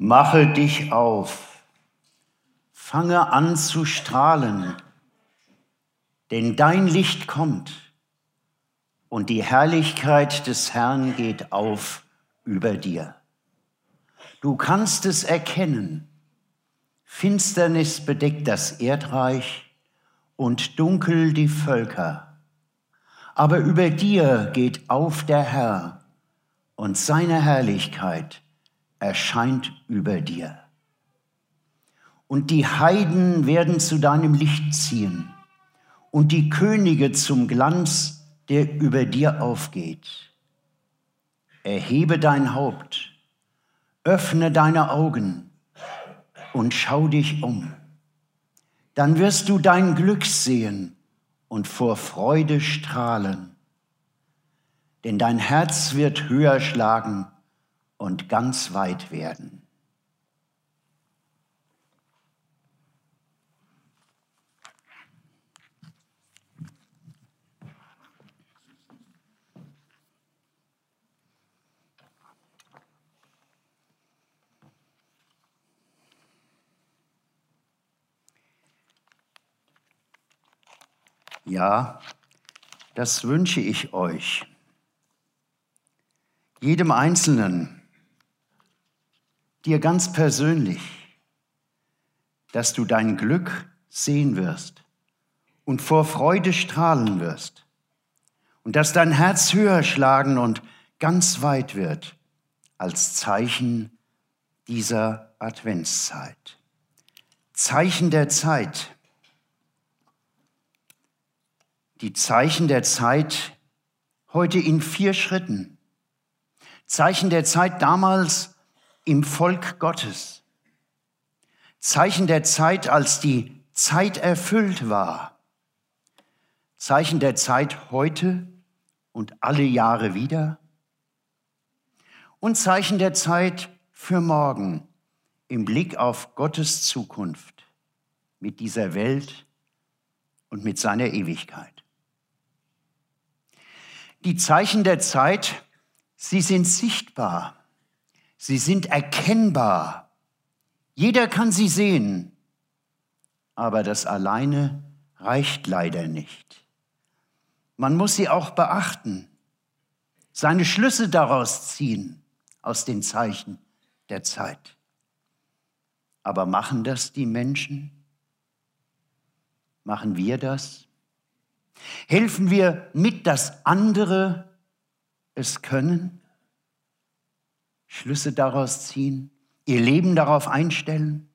Mache dich auf, fange an zu strahlen, denn dein Licht kommt und die Herrlichkeit des Herrn geht auf über dir. Du kannst es erkennen. Finsternis bedeckt das Erdreich und dunkel die Völker. Aber über dir geht auf der Herr und seine Herrlichkeit erscheint über dir. Und die Heiden werden zu deinem Licht ziehen und die Könige zum Glanz, der über dir aufgeht. Erhebe dein Haupt, öffne deine Augen und schau dich um. Dann wirst du dein Glück sehen und vor Freude strahlen. Denn dein Herz wird höher schlagen und ganz weit werden. Ja, das wünsche ich euch. Jedem Einzelnen, dir ganz persönlich, dass du dein Glück sehen wirst und vor Freude strahlen wirst und dass dein Herz höher schlagen und ganz weit wird als Zeichen dieser Adventszeit. Zeichen der Zeit die Zeichen der Zeit heute in vier Schritten. Zeichen der Zeit damals im Volk Gottes. Zeichen der Zeit, als die Zeit erfüllt war. Zeichen der Zeit heute und alle Jahre wieder. Und Zeichen der Zeit für morgen im Blick auf Gottes Zukunft mit dieser Welt und mit seiner Ewigkeit. Die Zeichen der Zeit, sie sind sichtbar, sie sind erkennbar. Jeder kann sie sehen, aber das alleine reicht leider nicht. Man muss sie auch beachten, seine Schlüsse daraus ziehen aus den Zeichen der Zeit. Aber machen das die Menschen? Machen wir das? Helfen wir mit, dass andere es können? Schlüsse daraus ziehen? Ihr Leben darauf einstellen?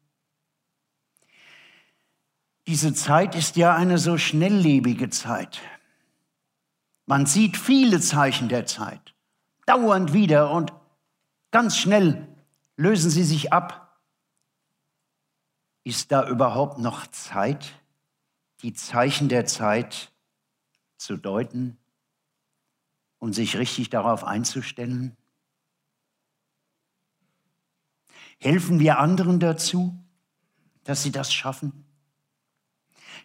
Diese Zeit ist ja eine so schnelllebige Zeit. Man sieht viele Zeichen der Zeit, dauernd wieder und ganz schnell lösen sie sich ab. Ist da überhaupt noch Zeit, die Zeichen der Zeit zu deuten und sich richtig darauf einzustellen? Helfen wir anderen dazu, dass sie das schaffen?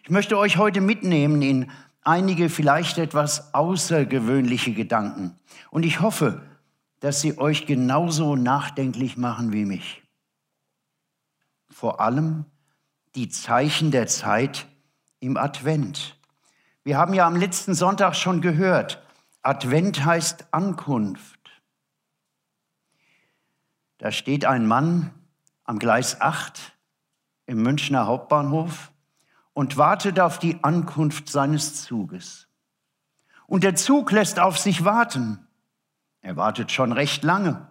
Ich möchte euch heute mitnehmen in einige vielleicht etwas außergewöhnliche Gedanken. Und ich hoffe, dass sie euch genauso nachdenklich machen wie mich. Vor allem die Zeichen der Zeit im Advent. Wir haben ja am letzten Sonntag schon gehört, Advent heißt Ankunft. Da steht ein Mann am Gleis 8 im Münchner Hauptbahnhof und wartet auf die Ankunft seines Zuges. Und der Zug lässt auf sich warten. Er wartet schon recht lange,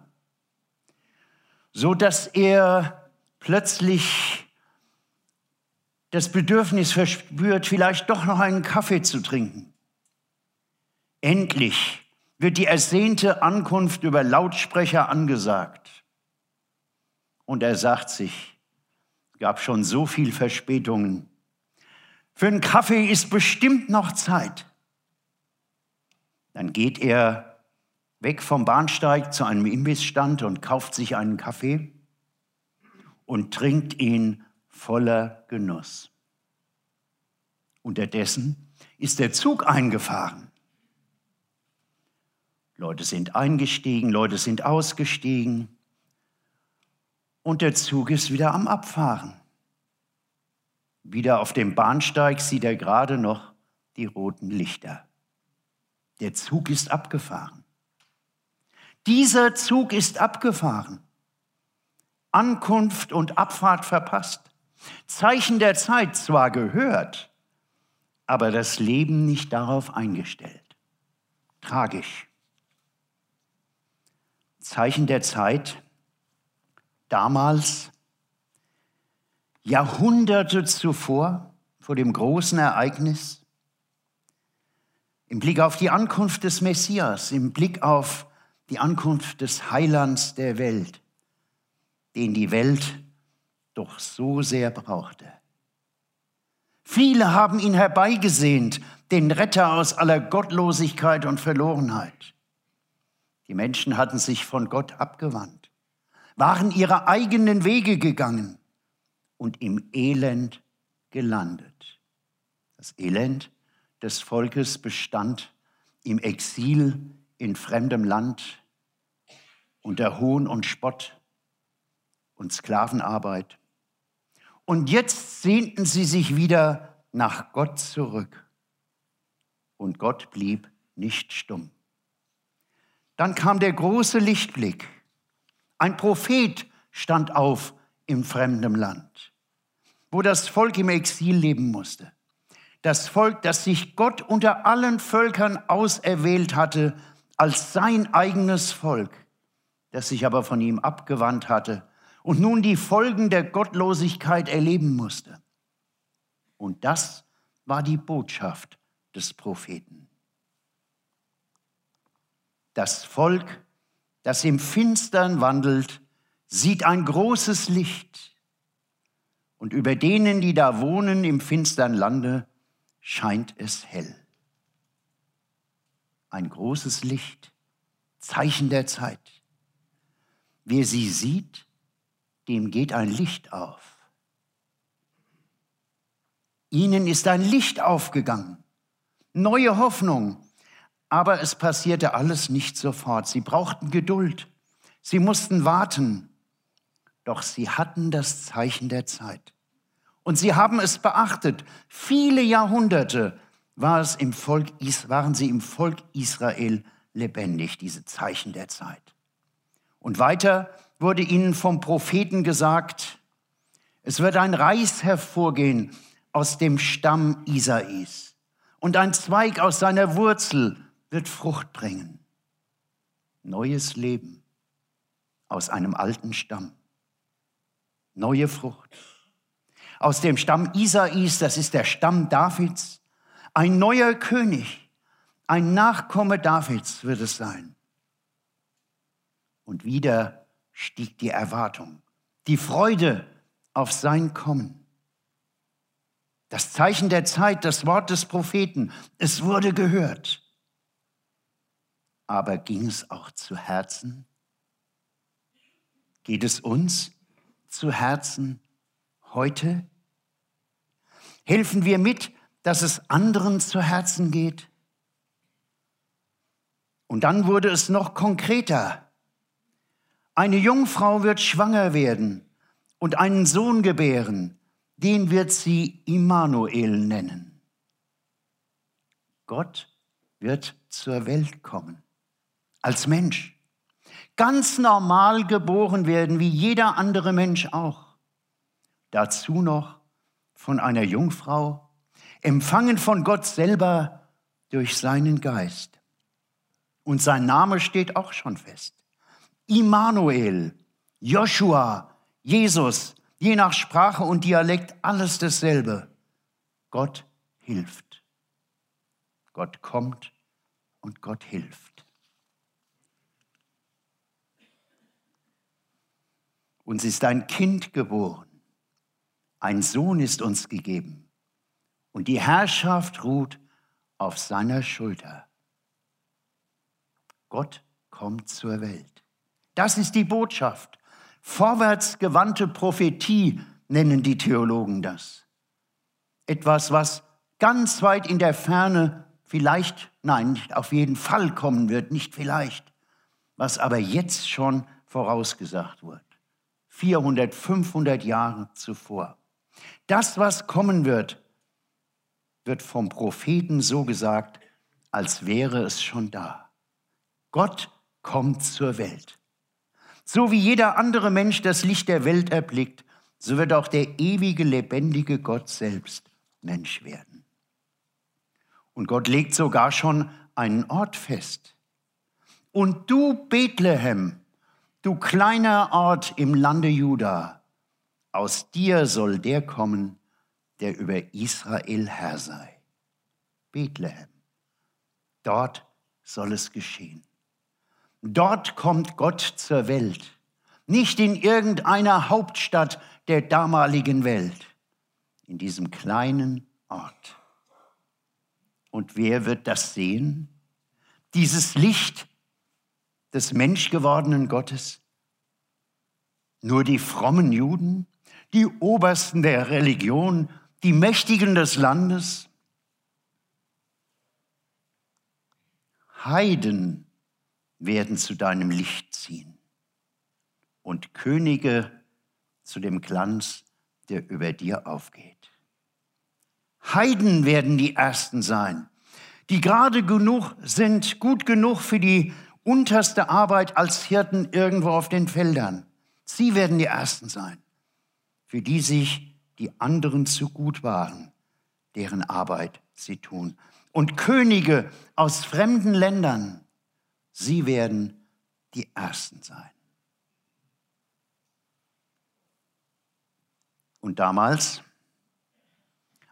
so dass er plötzlich das Bedürfnis verspürt, vielleicht doch noch einen Kaffee zu trinken. Endlich wird die ersehnte Ankunft über Lautsprecher angesagt. Und er sagt sich, gab schon so viel Verspätungen. Für einen Kaffee ist bestimmt noch Zeit. Dann geht er weg vom Bahnsteig zu einem Imbissstand und kauft sich einen Kaffee und trinkt ihn voller Genuss. Unterdessen ist der Zug eingefahren. Leute sind eingestiegen, Leute sind ausgestiegen. Und der Zug ist wieder am Abfahren. Wieder auf dem Bahnsteig sieht er gerade noch die roten Lichter. Der Zug ist abgefahren. Dieser Zug ist abgefahren. Ankunft und Abfahrt verpasst. Zeichen der Zeit zwar gehört, aber das Leben nicht darauf eingestellt. Tragisch. Zeichen der Zeit, damals, Jahrhunderte zuvor, vor dem großen Ereignis, im Blick auf die Ankunft des Messias, im Blick auf die Ankunft des Heilands der Welt, den die Welt doch so sehr brauchte. Viele haben ihn herbeigesehnt, den Retter aus aller Gottlosigkeit und Verlorenheit. Die Menschen hatten sich von Gott abgewandt, waren ihre eigenen Wege gegangen und im Elend gelandet. Das Elend des Volkes bestand im Exil in fremdem Land unter Hohn und Spott und Sklavenarbeit. Und jetzt sehnten sie sich wieder nach Gott zurück. Und Gott blieb nicht stumm. Dann kam der große Lichtblick. Ein Prophet stand auf im fremden Land, wo das Volk im Exil leben musste. Das Volk, das sich Gott unter allen Völkern auserwählt hatte als sein eigenes Volk, das sich aber von ihm abgewandt hatte und nun die Folgen der Gottlosigkeit erleben musste. Und das war die Botschaft des Propheten. Das Volk, das im Finstern wandelt, sieht ein großes Licht. Und über denen, die da wohnen im finstern Lande, scheint es hell. Ein großes Licht, Zeichen der Zeit. Wer sie sieht, dem geht ein Licht auf. Ihnen ist ein Licht aufgegangen, neue Hoffnung. Aber es passierte alles nicht sofort. Sie brauchten Geduld. Sie mussten warten. Doch sie hatten das Zeichen der Zeit. Und sie haben es beachtet. Viele Jahrhunderte war es im Volk, waren sie im Volk Israel lebendig, diese Zeichen der Zeit. Und weiter wurde ihnen vom Propheten gesagt, es wird ein Reis hervorgehen aus dem Stamm Isais und ein Zweig aus seiner Wurzel wird Frucht bringen. Neues Leben aus einem alten Stamm. Neue Frucht. Aus dem Stamm Isais, das ist der Stamm Davids, ein neuer König, ein Nachkomme Davids wird es sein. Und wieder stieg die Erwartung, die Freude auf sein Kommen. Das Zeichen der Zeit, das Wort des Propheten, es wurde gehört. Aber ging es auch zu Herzen? Geht es uns zu Herzen heute? Helfen wir mit, dass es anderen zu Herzen geht? Und dann wurde es noch konkreter. Eine Jungfrau wird schwanger werden und einen Sohn gebären, den wird sie Immanuel nennen. Gott wird zur Welt kommen, als Mensch, ganz normal geboren werden, wie jeder andere Mensch auch. Dazu noch von einer Jungfrau, empfangen von Gott selber durch seinen Geist. Und sein Name steht auch schon fest. Immanuel, Joshua, Jesus, je nach Sprache und Dialekt alles dasselbe. Gott hilft. Gott kommt und Gott hilft. Uns ist ein Kind geboren, ein Sohn ist uns gegeben und die Herrschaft ruht auf seiner Schulter. Gott kommt zur Welt. Das ist die Botschaft. Vorwärtsgewandte Prophetie nennen die Theologen das. Etwas, was ganz weit in der Ferne vielleicht, nein, nicht auf jeden Fall kommen wird, nicht vielleicht, was aber jetzt schon vorausgesagt wird. 400, 500 Jahre zuvor. Das, was kommen wird, wird vom Propheten so gesagt, als wäre es schon da. Gott kommt zur Welt. So wie jeder andere Mensch das Licht der Welt erblickt, so wird auch der ewige, lebendige Gott selbst Mensch werden. Und Gott legt sogar schon einen Ort fest. Und du, Bethlehem, du kleiner Ort im Lande Juda, aus dir soll der kommen, der über Israel Herr sei. Bethlehem. Dort soll es geschehen. Dort kommt Gott zur Welt, nicht in irgendeiner Hauptstadt der damaligen Welt, in diesem kleinen Ort. Und wer wird das sehen? Dieses Licht des menschgewordenen Gottes? Nur die frommen Juden, die Obersten der Religion, die Mächtigen des Landes? Heiden werden zu deinem Licht ziehen und Könige zu dem Glanz, der über dir aufgeht. Heiden werden die Ersten sein, die gerade genug sind, gut genug für die unterste Arbeit als Hirten irgendwo auf den Feldern. Sie werden die Ersten sein, für die sich die anderen zu gut waren, deren Arbeit sie tun. Und Könige aus fremden Ländern, Sie werden die Ersten sein. Und damals,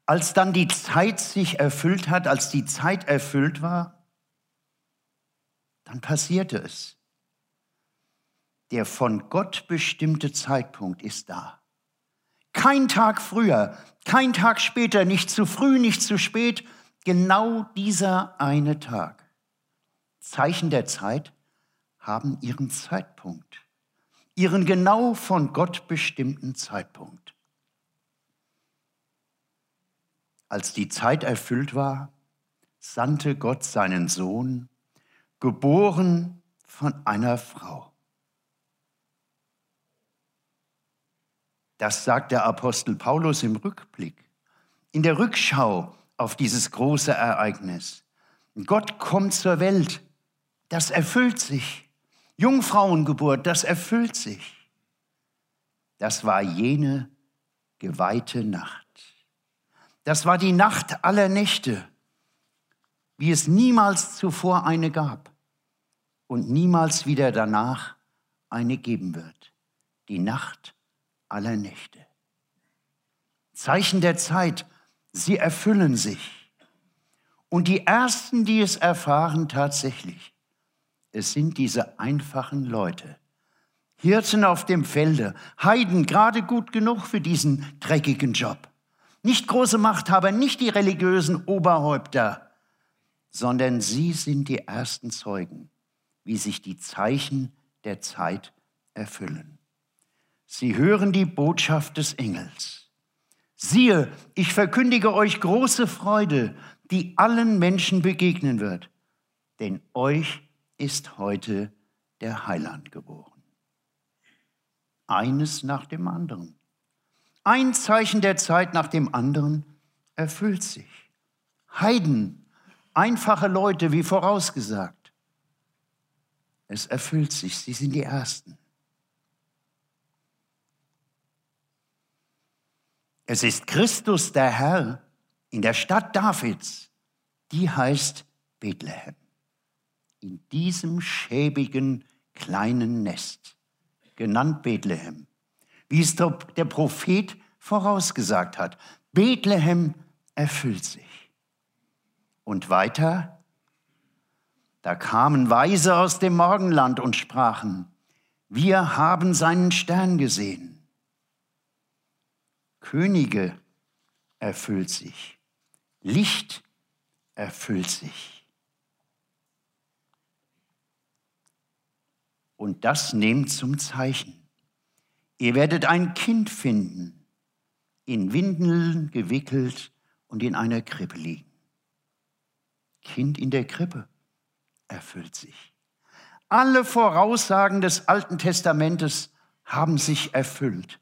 als dann die Zeit sich erfüllt hat, als die Zeit erfüllt war, dann passierte es. Der von Gott bestimmte Zeitpunkt ist da. Kein Tag früher, kein Tag später, nicht zu früh, nicht zu spät, genau dieser eine Tag. Zeichen der Zeit haben ihren Zeitpunkt, ihren genau von Gott bestimmten Zeitpunkt. Als die Zeit erfüllt war, sandte Gott seinen Sohn, geboren von einer Frau. Das sagt der Apostel Paulus im Rückblick, in der Rückschau auf dieses große Ereignis. Gott kommt zur Welt das erfüllt sich. Jungfrauengeburt, das erfüllt sich. Das war jene geweihte Nacht. Das war die Nacht aller Nächte, wie es niemals zuvor eine gab und niemals wieder danach eine geben wird. Die Nacht aller Nächte. Zeichen der Zeit, sie erfüllen sich. Und die Ersten, die es erfahren tatsächlich, es sind diese einfachen Leute. Hirten auf dem Felde, Heiden gerade gut genug für diesen dreckigen Job. Nicht große Machthaber, nicht die religiösen Oberhäupter, sondern sie sind die ersten Zeugen, wie sich die Zeichen der Zeit erfüllen. Sie hören die Botschaft des Engels. Siehe, ich verkündige euch große Freude, die allen Menschen begegnen wird, denn euch ist heute der Heiland geboren. Eines nach dem anderen. Ein Zeichen der Zeit nach dem anderen erfüllt sich. Heiden, einfache Leute, wie vorausgesagt. Es erfüllt sich, sie sind die Ersten. Es ist Christus der Herr in der Stadt Davids, die heißt Bethlehem in diesem schäbigen kleinen Nest, genannt Bethlehem, wie es der Prophet vorausgesagt hat. Bethlehem erfüllt sich. Und weiter, da kamen Weise aus dem Morgenland und sprachen, wir haben seinen Stern gesehen. Könige erfüllt sich, Licht erfüllt sich. und das nehmt zum Zeichen. Ihr werdet ein Kind finden, in Windeln gewickelt und in einer Krippe liegen. Kind in der Krippe erfüllt sich. Alle Voraussagen des Alten Testamentes haben sich erfüllt.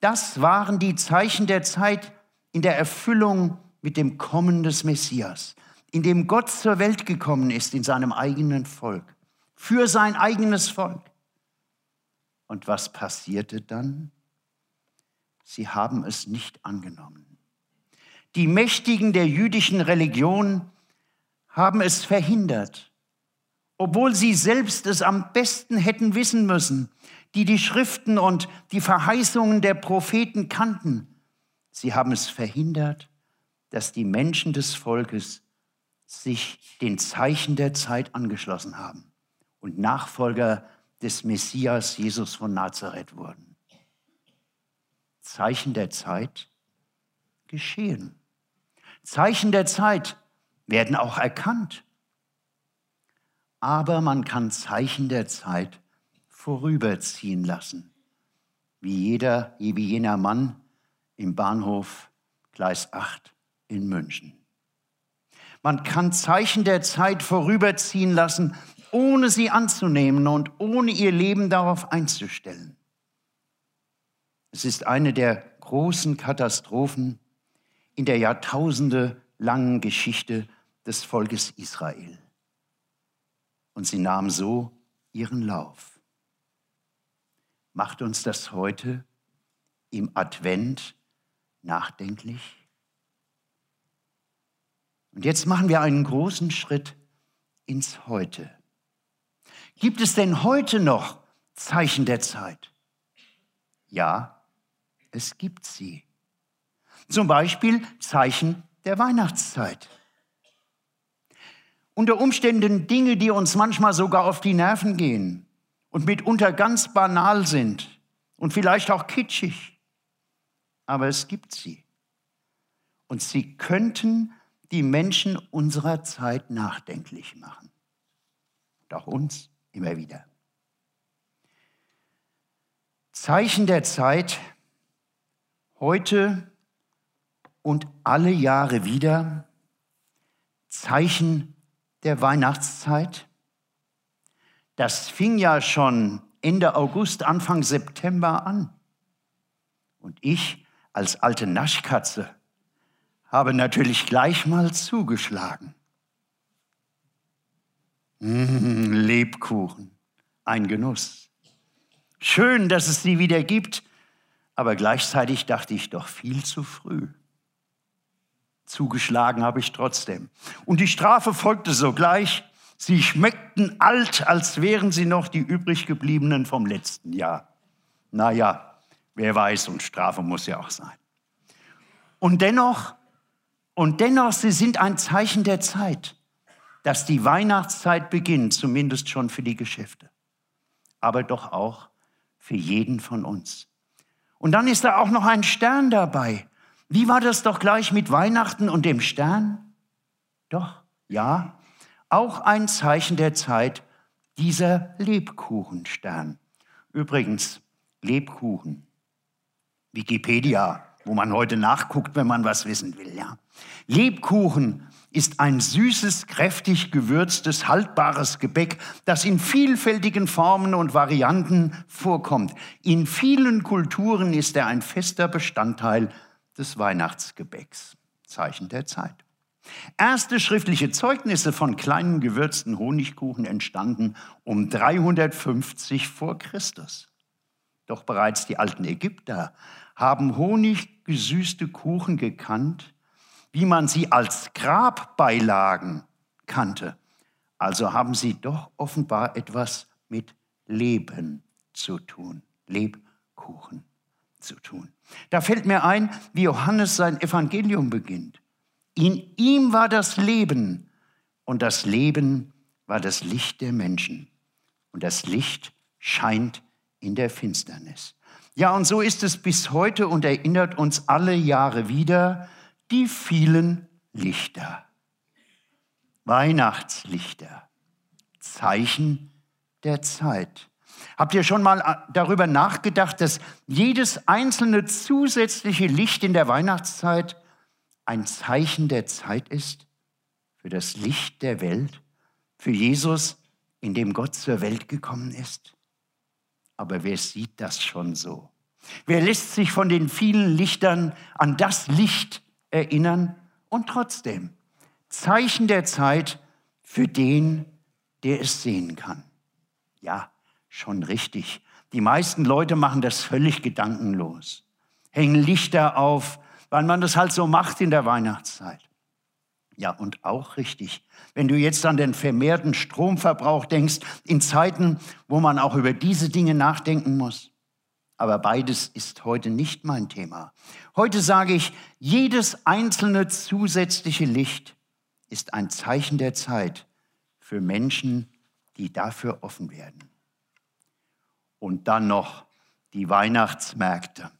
Das waren die Zeichen der Zeit in der Erfüllung mit dem Kommen des Messias, in dem Gott zur Welt gekommen ist in seinem eigenen Volk, für sein eigenes Volk. Und was passierte dann? Sie haben es nicht angenommen. Die Mächtigen der jüdischen Religion haben es verhindert, obwohl sie selbst es am besten hätten wissen müssen, die die Schriften und die Verheißungen der Propheten kannten. Sie haben es verhindert, dass die Menschen des Volkes sich den Zeichen der Zeit angeschlossen haben und Nachfolger des Messias Jesus von Nazareth wurden. Zeichen der Zeit geschehen. Zeichen der Zeit werden auch erkannt. Aber man kann Zeichen der Zeit vorüberziehen lassen, wie jeder, wie jener Mann im Bahnhof Gleis 8 in München. Man kann Zeichen der Zeit vorüberziehen lassen, ohne sie anzunehmen und ohne ihr Leben darauf einzustellen. Es ist eine der großen Katastrophen in der Jahrtausende langen Geschichte des Volkes Israel. Und sie nahm so ihren Lauf. Macht uns das heute im Advent nachdenklich? Und jetzt machen wir einen großen Schritt ins Heute. Gibt es denn heute noch Zeichen der Zeit? Ja, es gibt sie. Zum Beispiel Zeichen der Weihnachtszeit. Unter Umständen Dinge, die uns manchmal sogar auf die Nerven gehen und mitunter ganz banal sind und vielleicht auch kitschig. Aber es gibt sie. Und sie könnten die Menschen unserer Zeit nachdenklich machen. Und auch uns immer wieder. Zeichen der Zeit heute und alle Jahre wieder, Zeichen der Weihnachtszeit. Das fing ja schon Ende August, Anfang September an. Und ich als alte Naschkatze habe natürlich gleich mal zugeschlagen. Mmh, Lebkuchen, ein Genuss. Schön, dass es sie wieder gibt, aber gleichzeitig dachte ich doch viel zu früh. Zugeschlagen habe ich trotzdem. Und die Strafe folgte sogleich. Sie schmeckten alt, als wären sie noch die übrig gebliebenen vom letzten Jahr. Naja, wer weiß, und Strafe muss ja auch sein. Und dennoch und dennoch, sie sind ein Zeichen der Zeit, dass die Weihnachtszeit beginnt, zumindest schon für die Geschäfte, aber doch auch für jeden von uns. Und dann ist da auch noch ein Stern dabei. Wie war das doch gleich mit Weihnachten und dem Stern? Doch, ja, auch ein Zeichen der Zeit, dieser Lebkuchenstern. Übrigens, Lebkuchen. Wikipedia wo man heute nachguckt, wenn man was wissen will. Ja. Lebkuchen ist ein süßes, kräftig gewürztes, haltbares Gebäck, das in vielfältigen Formen und Varianten vorkommt. In vielen Kulturen ist er ein fester Bestandteil des Weihnachtsgebäcks. Zeichen der Zeit. Erste schriftliche Zeugnisse von kleinen gewürzten Honigkuchen entstanden um 350 vor Christus. Doch bereits die alten Ägypter haben honiggesüßte Kuchen gekannt, wie man sie als Grabbeilagen kannte. Also haben sie doch offenbar etwas mit Leben zu tun, Lebkuchen zu tun. Da fällt mir ein, wie Johannes sein Evangelium beginnt. In ihm war das Leben und das Leben war das Licht der Menschen. Und das Licht scheint in der Finsternis. Ja, und so ist es bis heute und erinnert uns alle Jahre wieder die vielen Lichter. Weihnachtslichter, Zeichen der Zeit. Habt ihr schon mal äh, darüber nachgedacht, dass jedes einzelne zusätzliche Licht in der Weihnachtszeit ein Zeichen der Zeit ist? Für das Licht der Welt? Für Jesus, in dem Gott zur Welt gekommen ist? Aber wer sieht das schon so? Wer lässt sich von den vielen Lichtern an das Licht erinnern und trotzdem Zeichen der Zeit für den, der es sehen kann? Ja, schon richtig. Die meisten Leute machen das völlig gedankenlos, hängen Lichter auf, weil man das halt so macht in der Weihnachtszeit. Ja, und auch richtig. Wenn du jetzt an den vermehrten Stromverbrauch denkst, in Zeiten, wo man auch über diese Dinge nachdenken muss. Aber beides ist heute nicht mein Thema. Heute sage ich, jedes einzelne zusätzliche Licht ist ein Zeichen der Zeit für Menschen, die dafür offen werden. Und dann noch die Weihnachtsmärkte.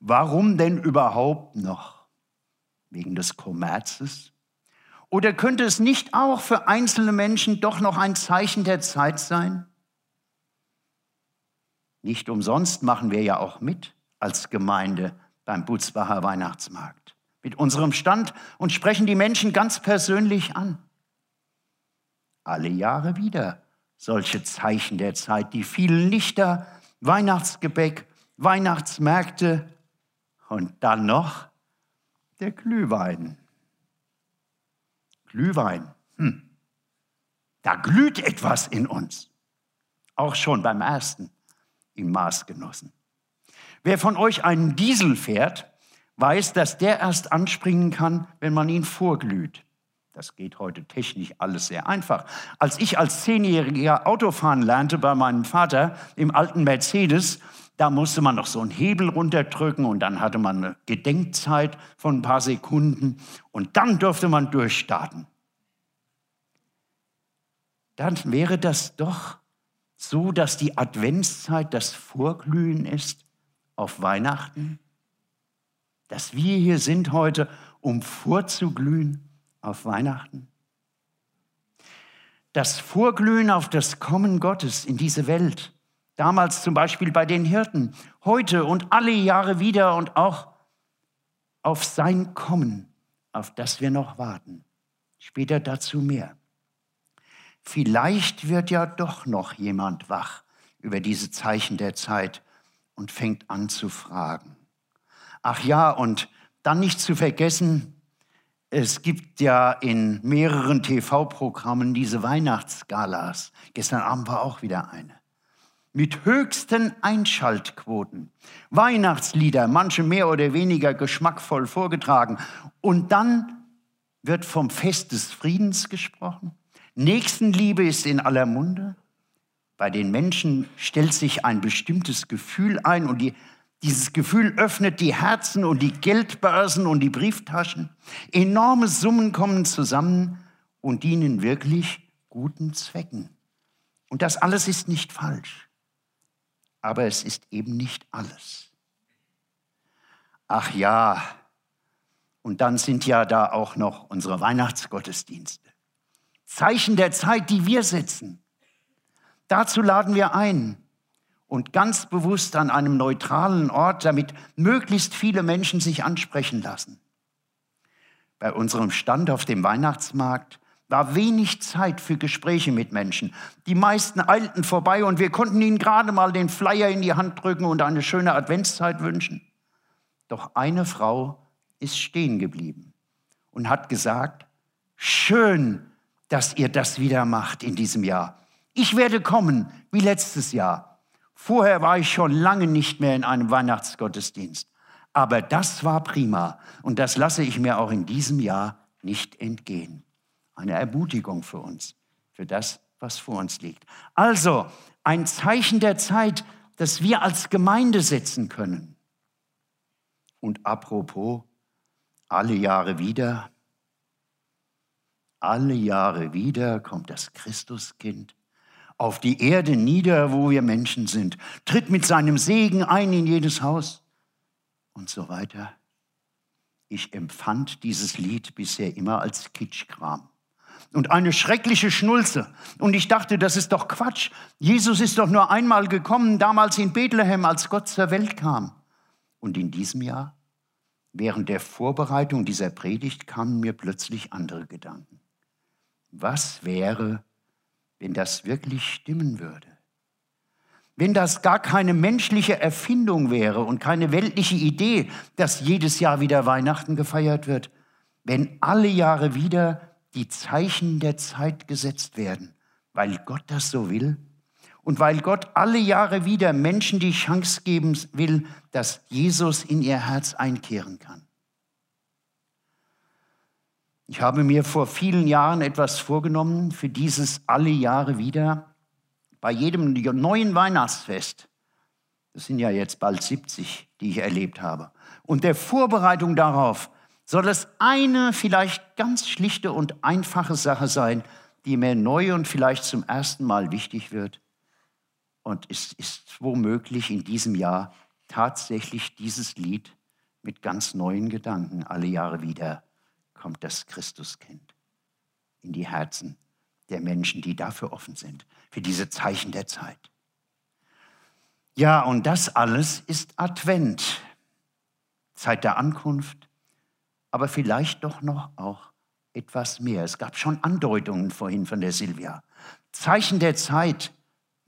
Warum denn überhaupt noch? Wegen des Kommerzes? Oder könnte es nicht auch für einzelne Menschen doch noch ein Zeichen der Zeit sein? Nicht umsonst machen wir ja auch mit als Gemeinde beim Butzbacher Weihnachtsmarkt mit unserem Stand und sprechen die Menschen ganz persönlich an. Alle Jahre wieder solche Zeichen der Zeit, die vielen Lichter, Weihnachtsgebäck, Weihnachtsmärkte und dann noch der Glühwein. Glühwein. Hm. Da glüht etwas in uns. Auch schon beim ersten im Maß genossen. Wer von euch einen Diesel fährt, weiß, dass der erst anspringen kann, wenn man ihn vorglüht. Das geht heute technisch alles sehr einfach. Als ich als Zehnjähriger Autofahren lernte bei meinem Vater im alten Mercedes, da musste man noch so einen Hebel runterdrücken und dann hatte man eine Gedenkzeit von ein paar Sekunden und dann durfte man durchstarten. Dann wäre das doch so, dass die Adventszeit das Vorglühen ist auf Weihnachten, dass wir hier sind heute, um vorzuglühen auf Weihnachten. Das Vorglühen auf das Kommen Gottes in diese Welt Damals zum Beispiel bei den Hirten, heute und alle Jahre wieder und auch auf sein Kommen, auf das wir noch warten. Später dazu mehr. Vielleicht wird ja doch noch jemand wach über diese Zeichen der Zeit und fängt an zu fragen. Ach ja, und dann nicht zu vergessen, es gibt ja in mehreren TV-Programmen diese Weihnachtsgalas. Gestern Abend war auch wieder eine mit höchsten Einschaltquoten. Weihnachtslieder, manche mehr oder weniger geschmackvoll vorgetragen. Und dann wird vom Fest des Friedens gesprochen. Nächstenliebe ist in aller Munde. Bei den Menschen stellt sich ein bestimmtes Gefühl ein und die, dieses Gefühl öffnet die Herzen und die Geldbörsen und die Brieftaschen. Enorme Summen kommen zusammen und dienen wirklich guten Zwecken. Und das alles ist nicht falsch aber es ist eben nicht alles. Ach ja, und dann sind ja da auch noch unsere Weihnachtsgottesdienste. Zeichen der Zeit, die wir setzen. Dazu laden wir ein und ganz bewusst an einem neutralen Ort, damit möglichst viele Menschen sich ansprechen lassen. Bei unserem Stand auf dem Weihnachtsmarkt war wenig Zeit für Gespräche mit Menschen. Die meisten eilten vorbei und wir konnten ihnen gerade mal den Flyer in die Hand drücken und eine schöne Adventszeit wünschen. Doch eine Frau ist stehen geblieben und hat gesagt, schön, dass ihr das wieder macht in diesem Jahr. Ich werde kommen wie letztes Jahr. Vorher war ich schon lange nicht mehr in einem Weihnachtsgottesdienst. Aber das war prima und das lasse ich mir auch in diesem Jahr nicht entgehen eine Ermutigung für uns, für das, was vor uns liegt. Also ein Zeichen der Zeit, das wir als Gemeinde setzen können. Und apropos, alle Jahre wieder, alle Jahre wieder kommt das Christuskind auf die Erde nieder, wo wir Menschen sind, tritt mit seinem Segen ein in jedes Haus und so weiter. Ich empfand dieses Lied bisher immer als Kitschkram und eine schreckliche Schnulze. Und ich dachte, das ist doch Quatsch. Jesus ist doch nur einmal gekommen, damals in Bethlehem, als Gott zur Welt kam. Und in diesem Jahr, während der Vorbereitung dieser Predigt, kamen mir plötzlich andere Gedanken. Was wäre, wenn das wirklich stimmen würde? wenn das gar keine menschliche Erfindung wäre und keine weltliche Idee, dass jedes Jahr wieder Weihnachten gefeiert wird, wenn alle Jahre wieder die Zeichen der Zeit gesetzt werden, weil Gott das so will und weil Gott alle Jahre wieder Menschen die Chance geben will, dass Jesus in ihr Herz einkehren kann. Ich habe mir vor vielen Jahren etwas vorgenommen für dieses alle Jahre wieder. Bei jedem neuen Weihnachtsfest, das sind ja jetzt bald 70, die ich erlebt habe, und der Vorbereitung darauf, soll es eine vielleicht ganz schlichte und einfache Sache sein, die mir neu und vielleicht zum ersten Mal wichtig wird. Und es ist womöglich in diesem Jahr tatsächlich dieses Lied mit ganz neuen Gedanken alle Jahre wieder kommt das Christuskind in die Herzen der Menschen, die dafür offen sind, für diese Zeichen der Zeit. Ja, und das alles ist Advent, Zeit der Ankunft, aber vielleicht doch noch auch etwas mehr. Es gab schon Andeutungen vorhin von der Silvia. Zeichen der Zeit,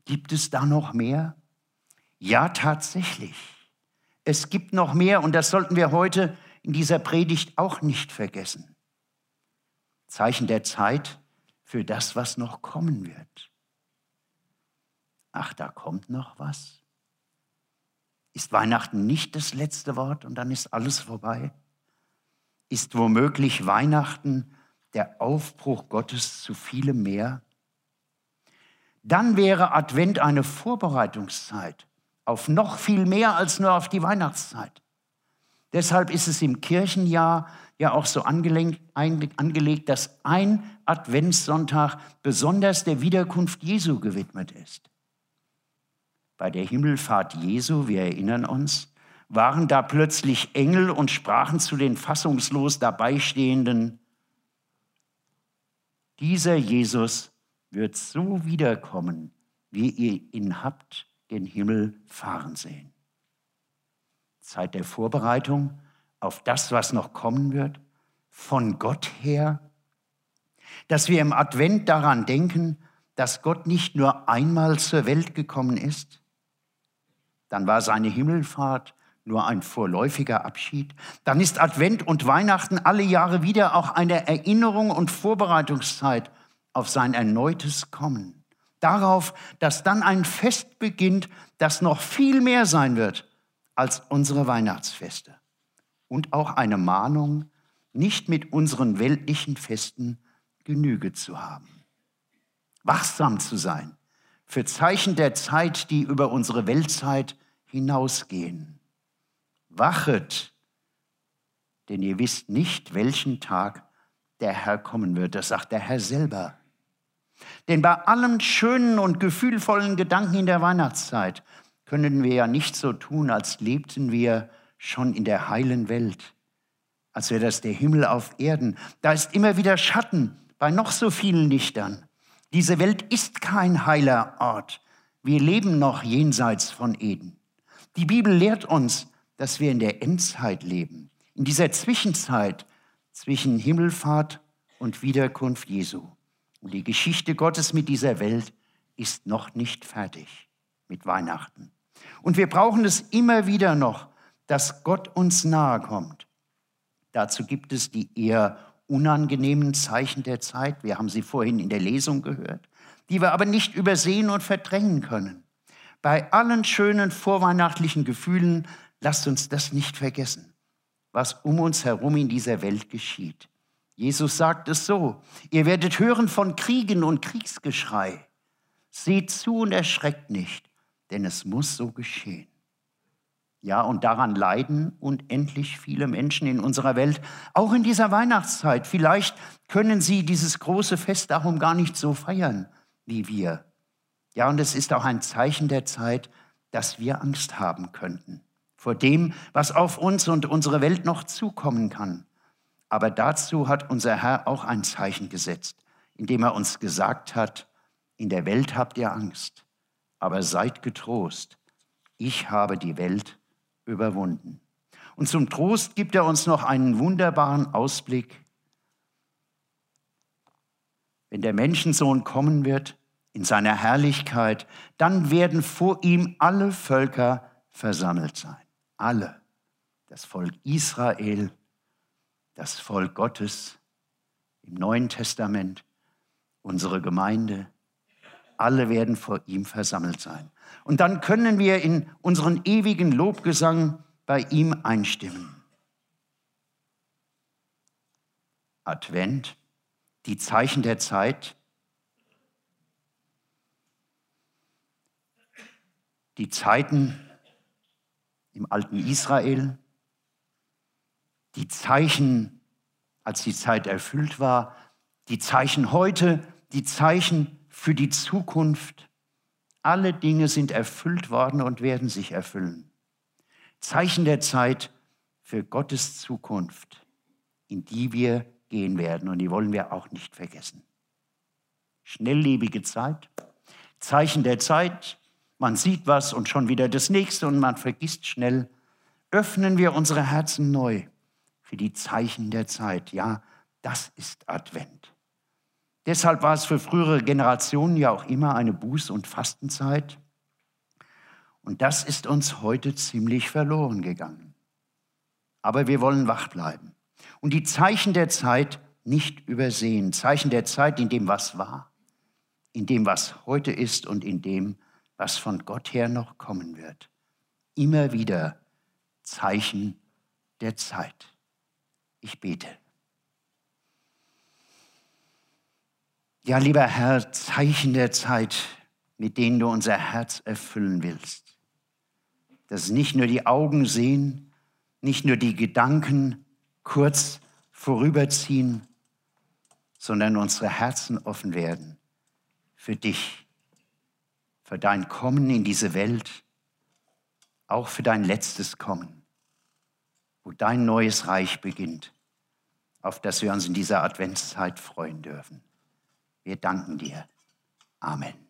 gibt es da noch mehr? Ja, tatsächlich. Es gibt noch mehr und das sollten wir heute in dieser Predigt auch nicht vergessen. Zeichen der Zeit für das, was noch kommen wird. Ach, da kommt noch was. Ist Weihnachten nicht das letzte Wort und dann ist alles vorbei? Ist womöglich Weihnachten der Aufbruch Gottes zu vielem mehr? Dann wäre Advent eine Vorbereitungszeit auf noch viel mehr als nur auf die Weihnachtszeit. Deshalb ist es im Kirchenjahr ja auch so angelegt, angelegt, dass ein Adventssonntag besonders der Wiederkunft Jesu gewidmet ist. Bei der Himmelfahrt Jesu, wir erinnern uns, waren da plötzlich Engel und sprachen zu den fassungslos dabeistehenden, dieser Jesus wird so wiederkommen, wie ihr ihn habt den Himmel fahren sehen. Zeit der Vorbereitung auf das, was noch kommen wird, von Gott her, dass wir im Advent daran denken, dass Gott nicht nur einmal zur Welt gekommen ist, dann war seine Himmelfahrt nur ein vorläufiger Abschied, dann ist Advent und Weihnachten alle Jahre wieder auch eine Erinnerung und Vorbereitungszeit auf sein erneutes Kommen. Darauf, dass dann ein Fest beginnt, das noch viel mehr sein wird als unsere Weihnachtsfeste. Und auch eine Mahnung, nicht mit unseren weltlichen Festen Genüge zu haben. Wachsam zu sein für Zeichen der Zeit, die über unsere Weltzeit hinausgehen. Wachet, denn ihr wisst nicht, welchen Tag der Herr kommen wird. Das sagt der Herr selber. Denn bei allen schönen und gefühlvollen Gedanken in der Weihnachtszeit können wir ja nicht so tun, als lebten wir schon in der heilen Welt, als wäre das der Himmel auf Erden. Da ist immer wieder Schatten bei noch so vielen Lichtern. Diese Welt ist kein heiler Ort. Wir leben noch jenseits von Eden. Die Bibel lehrt uns, dass wir in der Endzeit leben, in dieser Zwischenzeit zwischen Himmelfahrt und Wiederkunft Jesu. Und die Geschichte Gottes mit dieser Welt ist noch nicht fertig mit Weihnachten. Und wir brauchen es immer wieder noch, dass Gott uns nahe kommt. Dazu gibt es die eher unangenehmen Zeichen der Zeit. Wir haben sie vorhin in der Lesung gehört, die wir aber nicht übersehen und verdrängen können. Bei allen schönen vorweihnachtlichen Gefühlen lasst uns das nicht vergessen, was um uns herum in dieser Welt geschieht. Jesus sagt es so, ihr werdet hören von Kriegen und Kriegsgeschrei. Seht zu und erschreckt nicht, denn es muss so geschehen. Ja, und daran leiden unendlich viele Menschen in unserer Welt, auch in dieser Weihnachtszeit. Vielleicht können sie dieses große Fest darum gar nicht so feiern wie wir. Ja, und es ist auch ein Zeichen der Zeit, dass wir Angst haben könnten vor dem, was auf uns und unsere Welt noch zukommen kann. Aber dazu hat unser Herr auch ein Zeichen gesetzt, indem er uns gesagt hat, in der Welt habt ihr Angst, aber seid getrost, ich habe die Welt überwunden. Und zum Trost gibt er uns noch einen wunderbaren Ausblick. Wenn der Menschensohn kommen wird, in seiner Herrlichkeit, dann werden vor ihm alle Völker versammelt sein. Alle. Das Volk Israel, das Volk Gottes im Neuen Testament, unsere Gemeinde, alle werden vor ihm versammelt sein. Und dann können wir in unseren ewigen Lobgesang bei ihm einstimmen. Advent, die Zeichen der Zeit, die Zeiten im alten Israel, die Zeichen, als die Zeit erfüllt war, die Zeichen heute, die Zeichen für die Zukunft. Alle Dinge sind erfüllt worden und werden sich erfüllen. Zeichen der Zeit für Gottes Zukunft, in die wir gehen werden und die wollen wir auch nicht vergessen. Schnelllebige Zeit, Zeichen der Zeit, man sieht was und schon wieder das nächste und man vergisst schnell. Öffnen wir unsere Herzen neu für die Zeichen der Zeit. Ja, das ist Advent. Deshalb war es für frühere Generationen ja auch immer eine Buß- und Fastenzeit. Und das ist uns heute ziemlich verloren gegangen. Aber wir wollen wach bleiben und die Zeichen der Zeit nicht übersehen. Zeichen der Zeit in dem, was war, in dem, was heute ist und in dem, was von Gott her noch kommen wird. Immer wieder Zeichen der Zeit. Ich bete. Ja, lieber Herr, Zeichen der Zeit, mit denen du unser Herz erfüllen willst. Dass nicht nur die Augen sehen, nicht nur die Gedanken kurz vorüberziehen, sondern unsere Herzen offen werden für dich für dein Kommen in diese Welt, auch für dein letztes Kommen, wo dein neues Reich beginnt, auf das wir uns in dieser Adventszeit freuen dürfen. Wir danken dir. Amen.